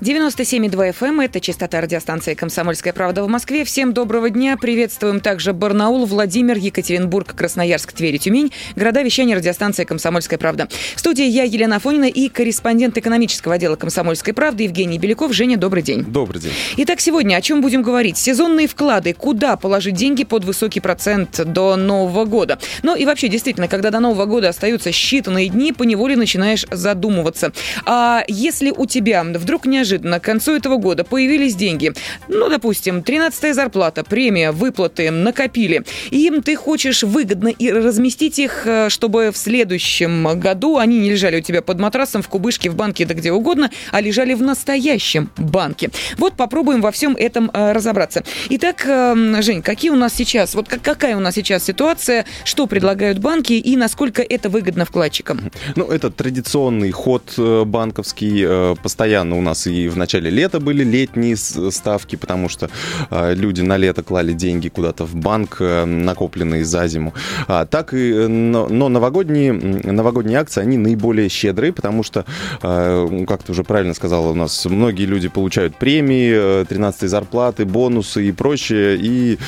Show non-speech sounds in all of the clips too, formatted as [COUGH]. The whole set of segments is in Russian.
97,2 FM это частота радиостанции «Комсомольская правда» в Москве. Всем доброго дня. Приветствуем также Барнаул, Владимир, Екатеринбург, Красноярск, Тверь и Тюмень. Города вещания радиостанции «Комсомольская правда». В студии я, Елена Афонина, и корреспондент экономического отдела «Комсомольской правды» Евгений Беляков. Женя, добрый день. Добрый день. Итак, сегодня о чем будем говорить? Сезонные вклады. Куда положить деньги под высокий процент до Нового года? Ну и вообще, действительно, когда до Нового года остаются считанные дни, поневоле начинаешь задумываться. А если у тебя вдруг не неожиданно к концу этого года появились деньги. Ну, допустим, 13-я зарплата, премия, выплаты накопили. И ты хочешь выгодно и разместить их, э, чтобы в следующем году они не лежали у тебя под матрасом, в кубышке, в банке, да где угодно, а лежали в настоящем банке. Вот попробуем во всем этом э, разобраться. Итак, э, Жень, какие у нас сейчас, вот какая у нас сейчас ситуация, что предлагают банки и насколько это выгодно вкладчикам? Ну, это традиционный ход банковский. Постоянно у нас и и в начале лета были летние ставки, потому что а, люди на лето клали деньги куда-то в банк, э, накопленные за зиму. А, так и, э, но, но новогодние, новогодние акции, они наиболее щедрые, потому что, а, как ты уже правильно сказала, у нас многие люди получают премии, 13 э, зарплаты, бонусы и прочее, и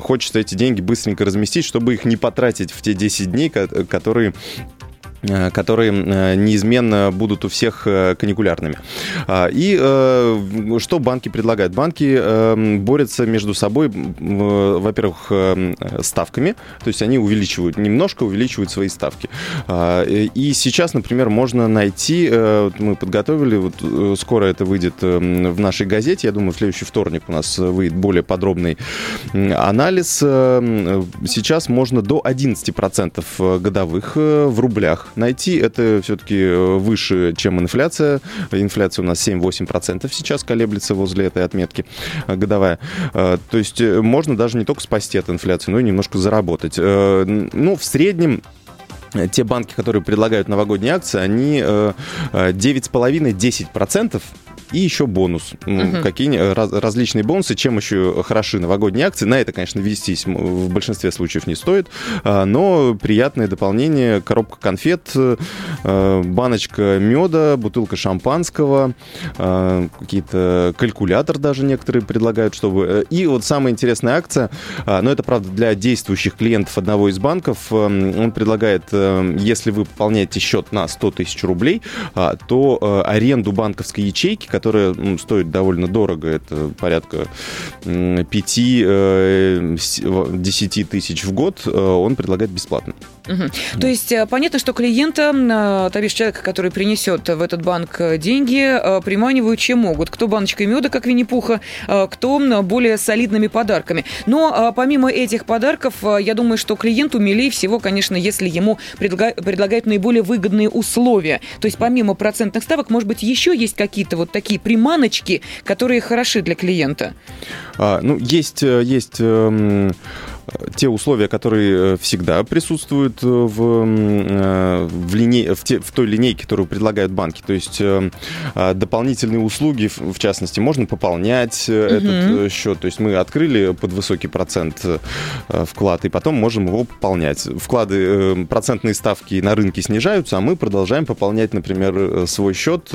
хочется эти деньги быстренько разместить, чтобы их не потратить в те 10 дней, которые которые э, неизменно будут у всех э, каникулярными. А, и что банки предлагают? Банки борются между собой, во-первых, ставками, то есть они увеличивают, немножко увеличивают свои ставки. А, и сейчас, например, можно найти, мы подготовили, вот скоро это выйдет в нашей газете, я думаю, в следующий вторник у нас выйдет более подробный анализ. Сейчас можно до 11% годовых в рублях найти. Это все-таки э, выше, чем инфляция. Инфляция у нас 7-8% сейчас колеблется возле этой отметки э, годовая. Э, то есть можно даже не только спасти от инфляции, но и немножко заработать. Ну, в среднем те банки, которые предлагают новогодние акции, они 9,5-10% и еще бонус. Угу. Какие э, раз, различные бонусы, чем еще хороши новогодние акции. На это, конечно, вестись в большинстве случаев не стоит, а, но приятное дополнение. Коробка конфет, э, баночка меда, бутылка шампанского, а, какие-то калькулятор даже некоторые предлагают, чтобы... Э, и вот самая интересная акция, а, но это, правда, для действующих клиентов одного из банков, он предлагает, если вы пополняете счет на 100 тысяч рублей, то аренду банковской ячейки, которая ну, стоит довольно дорого, это порядка 5-10 э, тысяч в год, э, он предлагает бесплатно. Угу. То есть э, понятно, что клиента, то бишь человека, который принесет в этот банк деньги, приманивают чем могут. Кто баночкой меда, как Винни-Пуха, кто более солидными подарками. Но помимо этих подарков, я думаю, что клиенту милее всего, конечно, если ему предлагают наиболее выгодные условия. То есть помимо процентных ставок, может быть, еще есть какие-то вот такие приманочки, которые хороши для клиента? А, ну, есть, э, есть эм, те условия, которые э, всегда присутствуют э, в, э, в, лине... в, те... в той линейке, которую предлагают банки. То есть а, дополнительные услуги, в частности, можно пополнять угу. этот счет. То есть мы открыли под высокий процент вклад, и потом можем его пополнять. Вклады, процентные ставки на рынке снижаются, а мы продолжаем пополнять, например, свой счет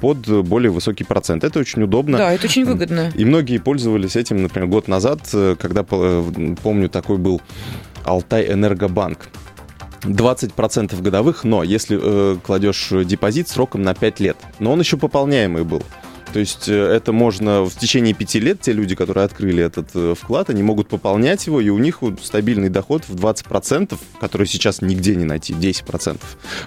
под более высокий процент. Это очень удобно. Да, это очень выгодно. И многие пользовались этим, например, год назад, когда помню, такой был Алтай Энергобанк. 20% годовых, но если э, кладешь депозит сроком на 5 лет. Но он еще пополняемый был. То есть э, это можно в течение пяти лет, те люди, которые открыли этот э, вклад, они могут пополнять его, и у них стабильный доход в 20%, который сейчас нигде не найти, 10%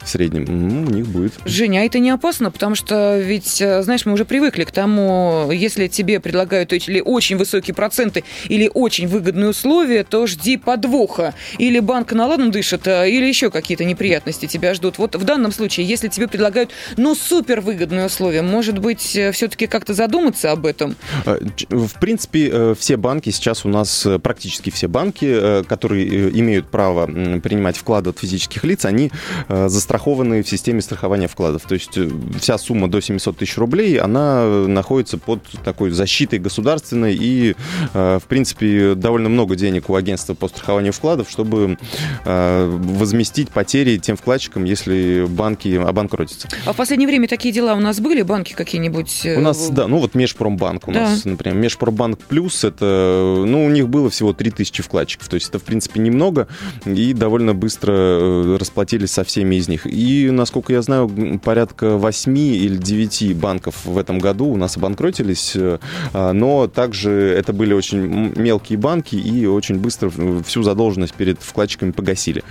в среднем, у них будет. Женя, а это не опасно, потому что ведь, э, знаешь, мы уже привыкли к тому, если тебе предлагают или очень высокие проценты, или очень выгодные условия, то жди подвоха. Или банк наладом дышит, или еще какие-то неприятности тебя ждут. Вот в данном случае, если тебе предлагают, ну, супер выгодные условия, может быть, все все-таки как-то задуматься об этом? В принципе, все банки сейчас у нас, практически все банки, которые имеют право принимать вклады от физических лиц, они застрахованы в системе страхования вкладов. То есть вся сумма до 700 тысяч рублей, она находится под такой защитой государственной и, в принципе, довольно много денег у агентства по страхованию вкладов, чтобы возместить потери тем вкладчикам, если банки обанкротятся. А в последнее время такие дела у нас были? Банки какие-нибудь? Э, у нас, да, ну вот Межпромбанк у да. нас, например. Межпромбанк Плюс, это, ну, у них было всего 3000 вкладчиков, то есть это, в принципе, немного, и довольно быстро э, расплатились со всеми из них. И, насколько я знаю, порядка 8 или 9 банков в этом году у нас обанкротились, э, но также это были очень мелкие банки и очень быстро всю задолженность перед вкладчиками погасили.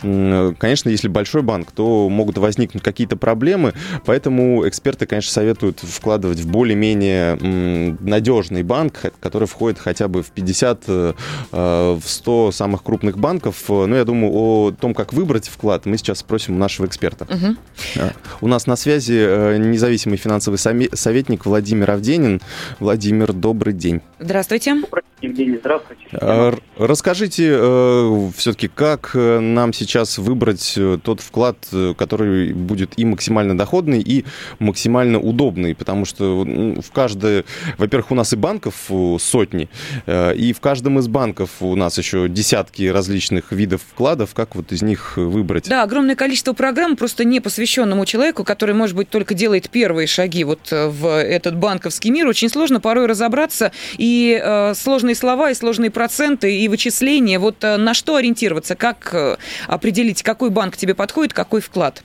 Конечно, если большой банк, то могут возникнуть какие-то проблемы, поэтому эксперты, конечно, советуют вкладывать в более-менее надежный банк, который входит хотя бы в 50, э, в 100 самых крупных банков. Но я думаю, о том, как выбрать вклад, мы сейчас спросим у нашего эксперта. Угу. У нас на связи э, независимый финансовый советник Владимир Авденин. Владимир, добрый день. Здравствуйте. Евгений, здравствуйте. Расскажите э, все-таки, как нам сейчас выбрать тот вклад, который будет и максимально доходный, и максимально удобный, потому что в каждой, во-первых, у нас и банков сотни, э, и в каждом из банков у нас еще десятки различных видов вкладов, как вот из них выбрать? Да, огромное количество программ просто не посвященному человеку, который, может быть, только делает первые шаги вот э, в этот банковский мир, очень сложно порой разобраться, и э, сложные слова, и сложные проценты, и вычисления, вот э, на что ориентироваться, как э, определить, какой банк тебе подходит, какой вклад?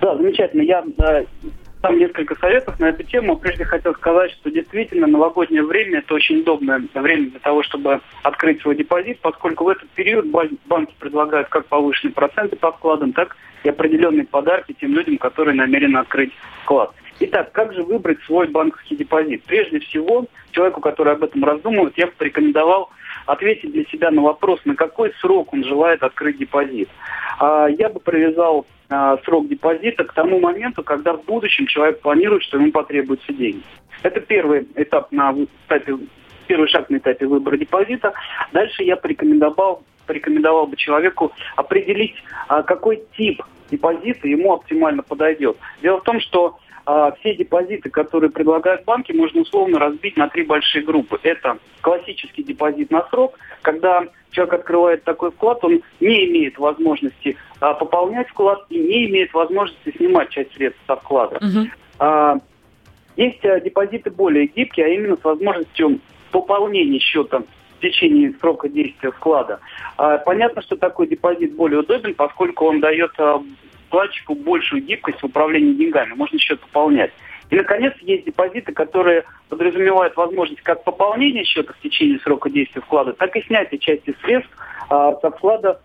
Да, замечательно. Я э, там несколько советов на эту тему. Прежде хотел сказать, что действительно новогоднее время это очень удобное время для того, чтобы открыть свой депозит, поскольку в этот период банки предлагают как повышенные проценты по вкладам, так и определенные подарки тем людям, которые намерены открыть вклад. Итак, как же выбрать свой банковский депозит? Прежде всего, человеку, который об этом раздумывает, я бы порекомендовал ответить для себя на вопрос, на какой срок он желает открыть депозит. А, я бы привязал а, срок депозита к тому моменту, когда в будущем человек планирует, что ему потребуются деньги. Это первый этап на этапе первый шаг на этапе выбора депозита. Дальше я порекомендовал, порекомендовал бы человеку определить, а, какой тип депозита ему оптимально подойдет. Дело в том, что все депозиты, которые предлагают банки, можно условно разбить на три большие группы. Это классический депозит на срок, когда человек открывает такой вклад, он не имеет возможности а, пополнять вклад и не имеет возможности снимать часть средств со вклада. Угу. А, есть а, депозиты более гибкие, а именно с возможностью пополнения счета в течение срока действия вклада. А, понятно, что такой депозит более удобен, поскольку он дает а, вкладчику большую гибкость в управлении деньгами, можно счет пополнять. И, наконец, есть депозиты, которые подразумевают возможность как пополнения счета в течение срока действия вклада, так и снятия части средств а, со вклада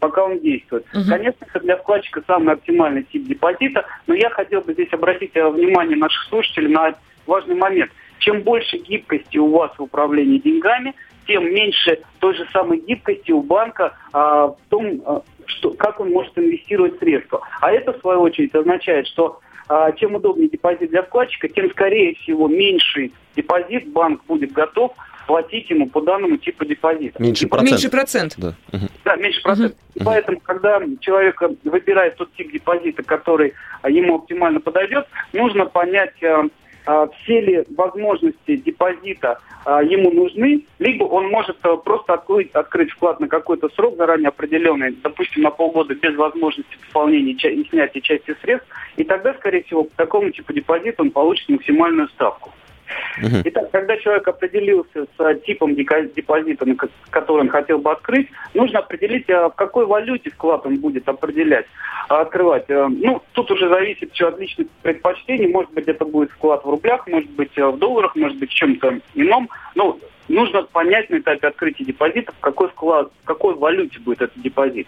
пока он действует. Угу. Конечно, это для вкладчика самый оптимальный тип депозита, но я хотел бы здесь обратить э, внимание наших слушателей на важный момент. Чем больше гибкости у вас в управлении деньгами, тем меньше той же самой гибкости у банка а, в том, а, что, как он может инвестировать средства. А это, в свою очередь, означает, что а, чем удобнее депозит для вкладчика, тем, скорее всего, меньший депозит банк будет готов платить ему по данному типу депозита. Меньше процент. Меньше процент. Да, угу. да меньше процент. Угу. Поэтому, когда человек выбирает тот тип депозита, который ему оптимально подойдет, нужно понять, а, все ли возможности депозита а, ему нужны, либо он может а, просто открыть, открыть вклад на какой-то срок заранее определенный, допустим, на полгода без возможности пополнения и снятия части средств, и тогда, скорее всего, по такому типу депозита он получит максимальную ставку. Итак, когда человек определился с типом депозита, который он хотел бы открыть, нужно определить, а в какой валюте вклад он будет определять, а, открывать. Э, ну, тут уже зависит все от личных предпочтений. Может быть, это будет вклад в рублях, может быть, э, в долларах, может быть, в чем-то ином. Ну, нужно понять на этапе открытия депозита, в какой вклад, в какой валюте будет этот депозит.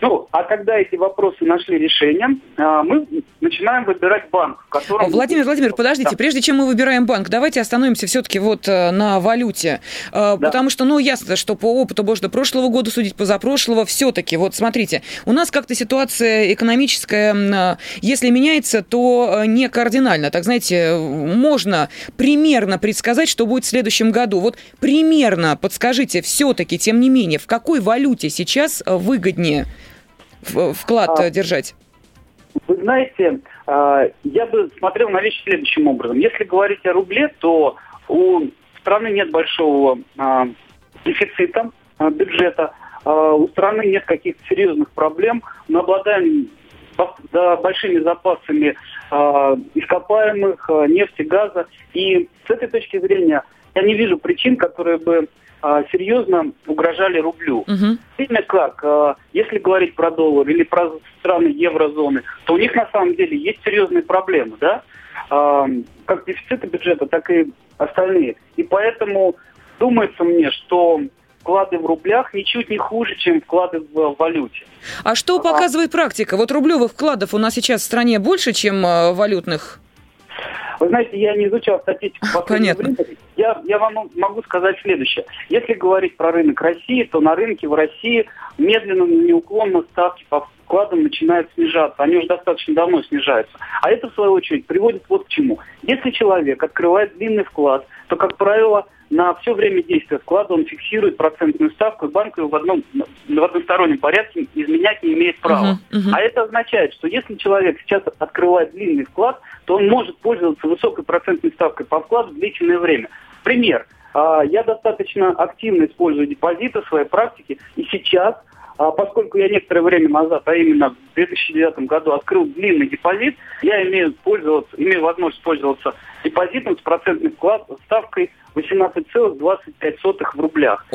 Ну, а когда эти вопросы нашли решение, а, мы начинаем выбирать банк, в котором... Владимир, Владимир, подождите, да. прежде чем мы выбираем банк, давайте остановимся все-таки вот э, на валюте. Э, да. Потому что, ну, ясно, что по опыту можно прошлого года судить, позапрошлого, все-таки, вот смотрите, у нас как-то ситуация экономическая, э, если меняется, то не кардинально. Так, знаете, можно примерно предсказать, что будет в следующем году. Вот примерно подскажите, все-таки, тем не менее, в какой валюте сейчас выгоднее вклад а, держать? Вы знаете, а, я бы смотрел на вещи следующим образом. Если говорить о рубле, то у страны нет большого а, дефицита а, бюджета, у страны нет каких-то серьезных проблем. Мы обладаем да, большими запасами ископаемых, нефти, газа. И с этой точки зрения я не вижу причин, которые бы серьезно угрожали рублю. Угу. Видно как, а, если говорить про доллар или про страны еврозоны, то у них на самом деле есть серьезные проблемы, да, а, как дефициты бюджета, так и остальные. И поэтому думается мне, что вклады в рублях ничуть не хуже, чем вклады в валюте. А что а, показывает практика? Вот рублевых вкладов у нас сейчас в стране больше, чем валютных? Вы знаете, я не изучал статистику Понятно. Время. Я, я вам могу сказать следующее. Если говорить про рынок России, то на рынке в России медленно, неуклонно ставки по вкладам начинают снижаться. Они уже достаточно давно снижаются. А это, в свою очередь, приводит вот к чему. Если человек открывает длинный вклад, то, как правило, на все время действия вклада он фиксирует процентную ставку, и банк его в, одном, в одностороннем порядке изменять не имеет права. Uh-huh, uh-huh. А это означает, что если человек сейчас открывает длинный вклад, то он может пользоваться высокой процентной ставкой по вкладу длительное время. Пример. А, я достаточно активно использую депозиты в своей практике, и сейчас а поскольку я некоторое время назад, а именно в 2009 году открыл длинный депозит, я имею, пользоваться, имею возможность пользоваться депозитом с процентной вклад, ставкой 18,25 в рублях.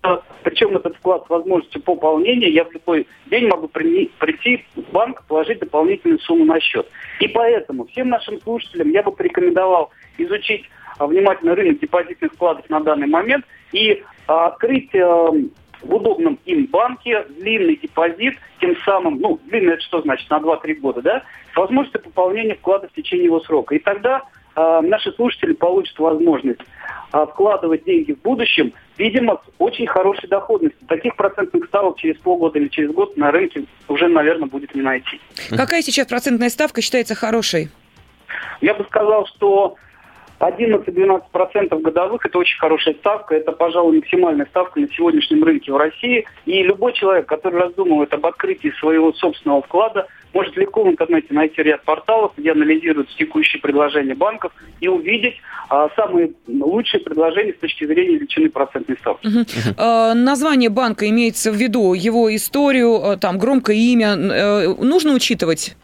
Причем, причем этот вклад с возможностью пополнения я в любой день могу при, прийти в банк, положить дополнительную сумму на счет. И поэтому всем нашим слушателям я бы порекомендовал изучить а, внимательно рынок депозитных вкладов на данный момент и а, открыть а, в удобном им банке длинный депозит, тем самым, ну, длинный это что значит, на 2-3 года, да, с возможностью пополнения вклада в течение его срока. И тогда э, наши слушатели получат возможность э, вкладывать деньги в будущем, видимо, с очень хорошей доходностью. Таких процентных ставок через полгода или через год на рынке уже, наверное, будет не найти. Какая сейчас процентная ставка считается хорошей? Я бы сказал, что 11-12% годовых – это очень хорошая ставка. Это, пожалуй, максимальная ставка на сегодняшнем рынке в России. И любой человек, который раздумывает об открытии своего собственного вклада, может легко в интернете найти ряд порталов, где анализируют текущие предложения банков и увидеть а, самые лучшие предложения с точки зрения величины процентной ставки. Угу. А, название банка имеется в виду, его историю, а, там громкое имя. А, нужно учитывать?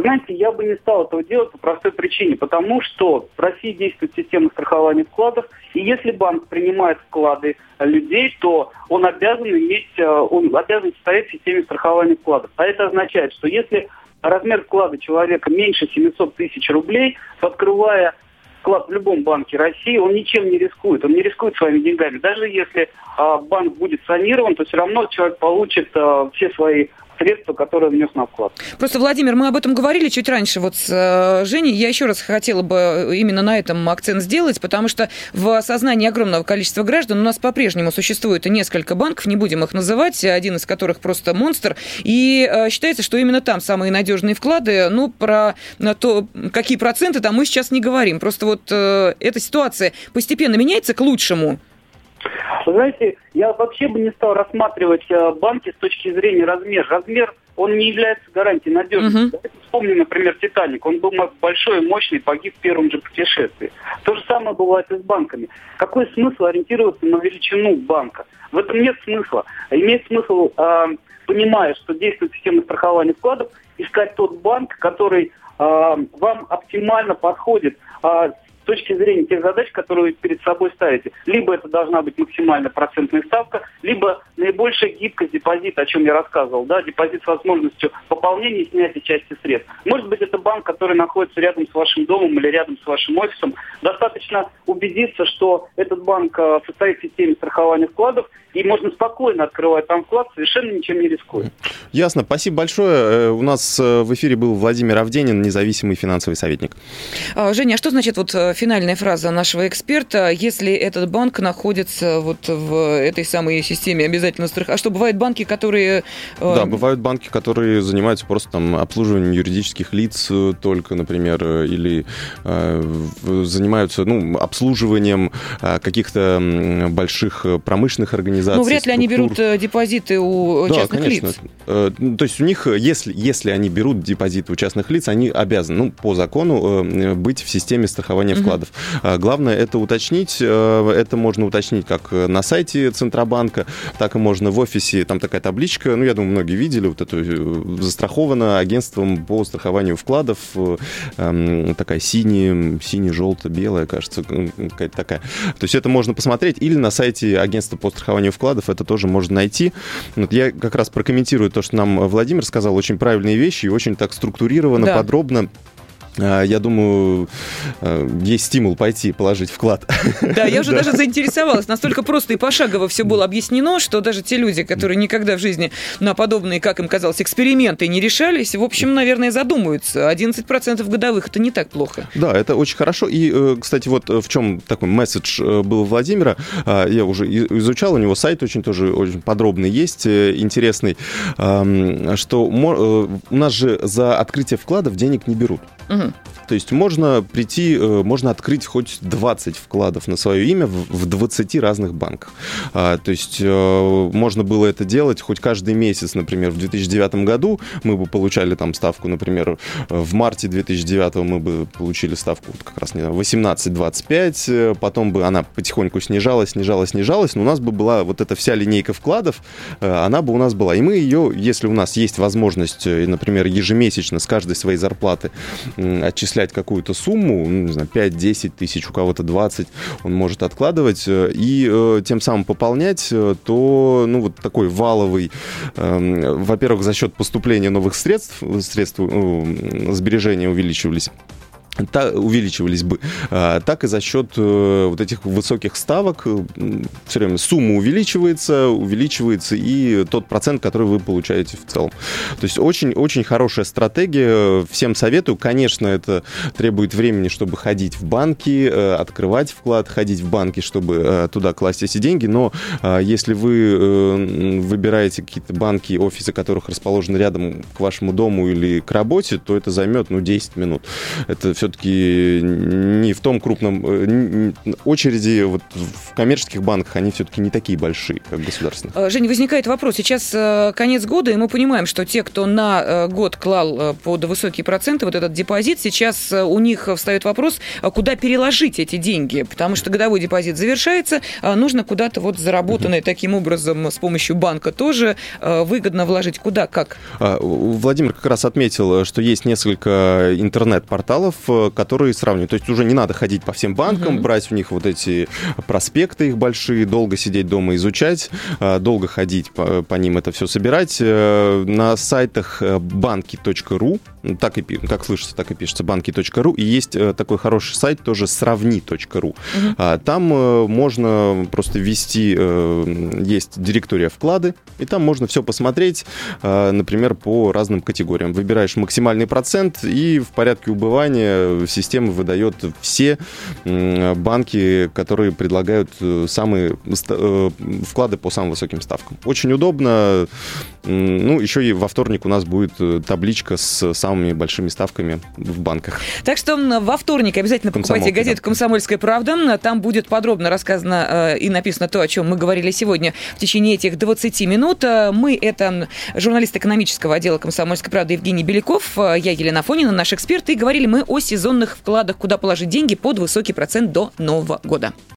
Знаете, я бы не стал этого делать по простой причине, потому что в России действует система страхования вкладов, и если банк принимает вклады людей, то он обязан иметь, э, он обязан состоять в системе страхования вкладов. А это означает, что если размер вклада человека меньше 700 тысяч рублей, открывая вклад в любом банке России, он ничем не рискует, он не рискует своими деньгами. Даже если а, банк будет санирован, то все равно человек получит а, все свои средства, которые внес на вклад. Просто, Владимир, мы об этом говорили чуть раньше вот с э, Женей. Я еще раз хотела бы именно на этом акцент сделать, потому что в сознании огромного количества граждан у нас по-прежнему существует несколько банков, не будем их называть, один из которых просто монстр. И э, считается, что именно там самые надежные вклады. Ну, про то, какие проценты там мы сейчас не говорим. Просто вот э, эта ситуация постепенно меняется к лучшему. Вы знаете, я вообще бы не стал рассматривать э, банки с точки зрения размера. Размер, он не является гарантией надежности. Uh-huh. Вспомним, например, «Титаник». Он был большой, мощный, погиб в первом же путешествии. То же самое бывает и с банками. Какой смысл ориентироваться на величину банка? В этом нет смысла. Имеет смысл, э, понимая, что действует система страхования вкладов, искать тот банк, который э, вам оптимально подходит э, точки зрения тех задач, которые вы перед собой ставите. Либо это должна быть максимально процентная ставка, либо наибольшая гибкость депозита, о чем я рассказывал, да, депозит с возможностью пополнения и снятия части средств. Может быть, это банк, который находится рядом с вашим домом или рядом с вашим офисом. Достаточно убедиться, что этот банк э, состоит в системе страхования вкладов, и можно спокойно открывать там вклад, совершенно ничем не рискуя. Ясно. Спасибо большое. Э, у нас э, в эфире был Владимир Авденин, независимый финансовый советник. А, Женя, а что значит вот финальная фраза нашего эксперта, если этот банк находится вот в этой самой системе обязательно страх? А что, бывают банки, которые... Да, бывают банки, которые занимаются просто там обслуживанием юридических лиц только, например, или э, занимаются ну, обслуживанием каких-то больших промышленных организаций, организаций. Ну, вряд ли они берут э, депозиты у да, частных конечно. лиц. Э, то есть у них, если, если они берут депозиты у частных лиц, они обязаны, ну, по закону, э, быть в системе страхования угу. вкладов. Главное это уточнить. Это можно уточнить как на сайте Центробанка, так и можно в офисе. Там такая табличка, ну, я думаю, многие видели, вот эту застраховано агентством по страхованию вкладов. Эм, такая синяя, сине-желто-белая, кажется, какая-то такая. То есть это можно посмотреть или на сайте агентства по страхованию вкладов, это тоже можно найти. Вот я как раз прокомментирую то, что нам Владимир сказал, очень правильные вещи и очень так структурированно, да. подробно. А, я думаю, э, есть стимул пойти положить вклад. Да, я уже [LAUGHS] даже заинтересовалась. Настолько просто и пошагово все было объяснено, что даже те люди, которые никогда в жизни на подобные, как им казалось, эксперименты не решались, в общем, наверное, задумаются. 11% годовых – это не так плохо. Да, это очень хорошо. И, э, кстати, вот в чем такой месседж э, был Владимира, а, я уже изучал, у него сайт очень тоже очень подробный есть, интересный, что у нас же за открытие вкладов денег не берут. Угу. То есть можно прийти, э, можно открыть хоть 20 вкладов на свое имя в 20 разных банках. А, то есть э, можно было это делать хоть каждый месяц, например, в 2009 году мы бы получали там ставку, например, в марте 2009 мы бы получили ставку вот как раз не 18-25, э, потом бы она потихоньку снижалась, снижалась, снижалась, но у нас бы была вот эта вся линейка вкладов, она бы у нас была. И мы ее, если у нас есть возможность, например, ежемесячно с каждой своей зарплаты отчислять какую-то сумму, ну, не знаю, 5-10 тысяч, у кого-то 20, он может откладывать э, и э, тем самым пополнять, э, то, ну, вот такой валовый, э, во-первых, за счет поступления новых средств, средств э, сбережения увеличивались, та, увеличивались бы, а, так и за счет э, вот этих высоких ставок э, все время сумма увеличивается, увеличивается и тот процент, который вы получаете в целом. То есть очень-очень хорошая стратегия, всем советую. Конечно, это требует времени, чтобы ходить в банки, э, открывать вклад, ходить в банки, чтобы туда класть эти деньги, но если вы выбираете какие-то банки, офисы которых расположены рядом к вашему дому или к работе, то это займет, ну, 10 минут. Это все все-таки не в том крупном... Э, очереди вот в коммерческих банках, они все-таки не такие большие, как государственных. Э, Женя, возникает вопрос. Сейчас э, конец года, и мы понимаем, что те, кто на год клал под высокие проценты вот этот депозит, сейчас у них встает вопрос, куда переложить эти деньги, потому что годовой депозит завершается, нужно куда-то вот заработанное угу. таким образом с помощью банка тоже выгодно вложить. Куда, как? А, Владимир как раз отметил, что есть несколько интернет-порталов, которые сравнивают. То есть уже не надо ходить по всем банкам, угу. брать у них вот эти проспекты их большие, долго сидеть дома изучать, а, долго ходить по, по ним это все собирать. Э, на сайтах э, банки.ру, так и как слышится, так и пишется банки.ру, и есть э, такой хороший сайт тоже сравни.ру. Угу. Там можно просто ввести, есть директория вклады, и там можно все посмотреть, например, по разным категориям. Выбираешь максимальный процент, и в порядке убывания система выдает все банки, которые предлагают э, самые э, вклады по самым высоким ставкам. Очень удобно. Ну, еще и во вторник у нас будет э, табличка с самыми большими ставками в банках. Так что во вторник обязательно покупайте газету «Комсомольская правда». Там будет подробно рассказано и написано то, о чем мы говорили сегодня в течение этих 20 минут. Мы — это журналист экономического отдела «Комсомольской правды» Евгений Беляков, я Елена Фонина, наш эксперт, и говорили мы о сезонных вкладах, куда положить деньги под высокий процент до Нового года.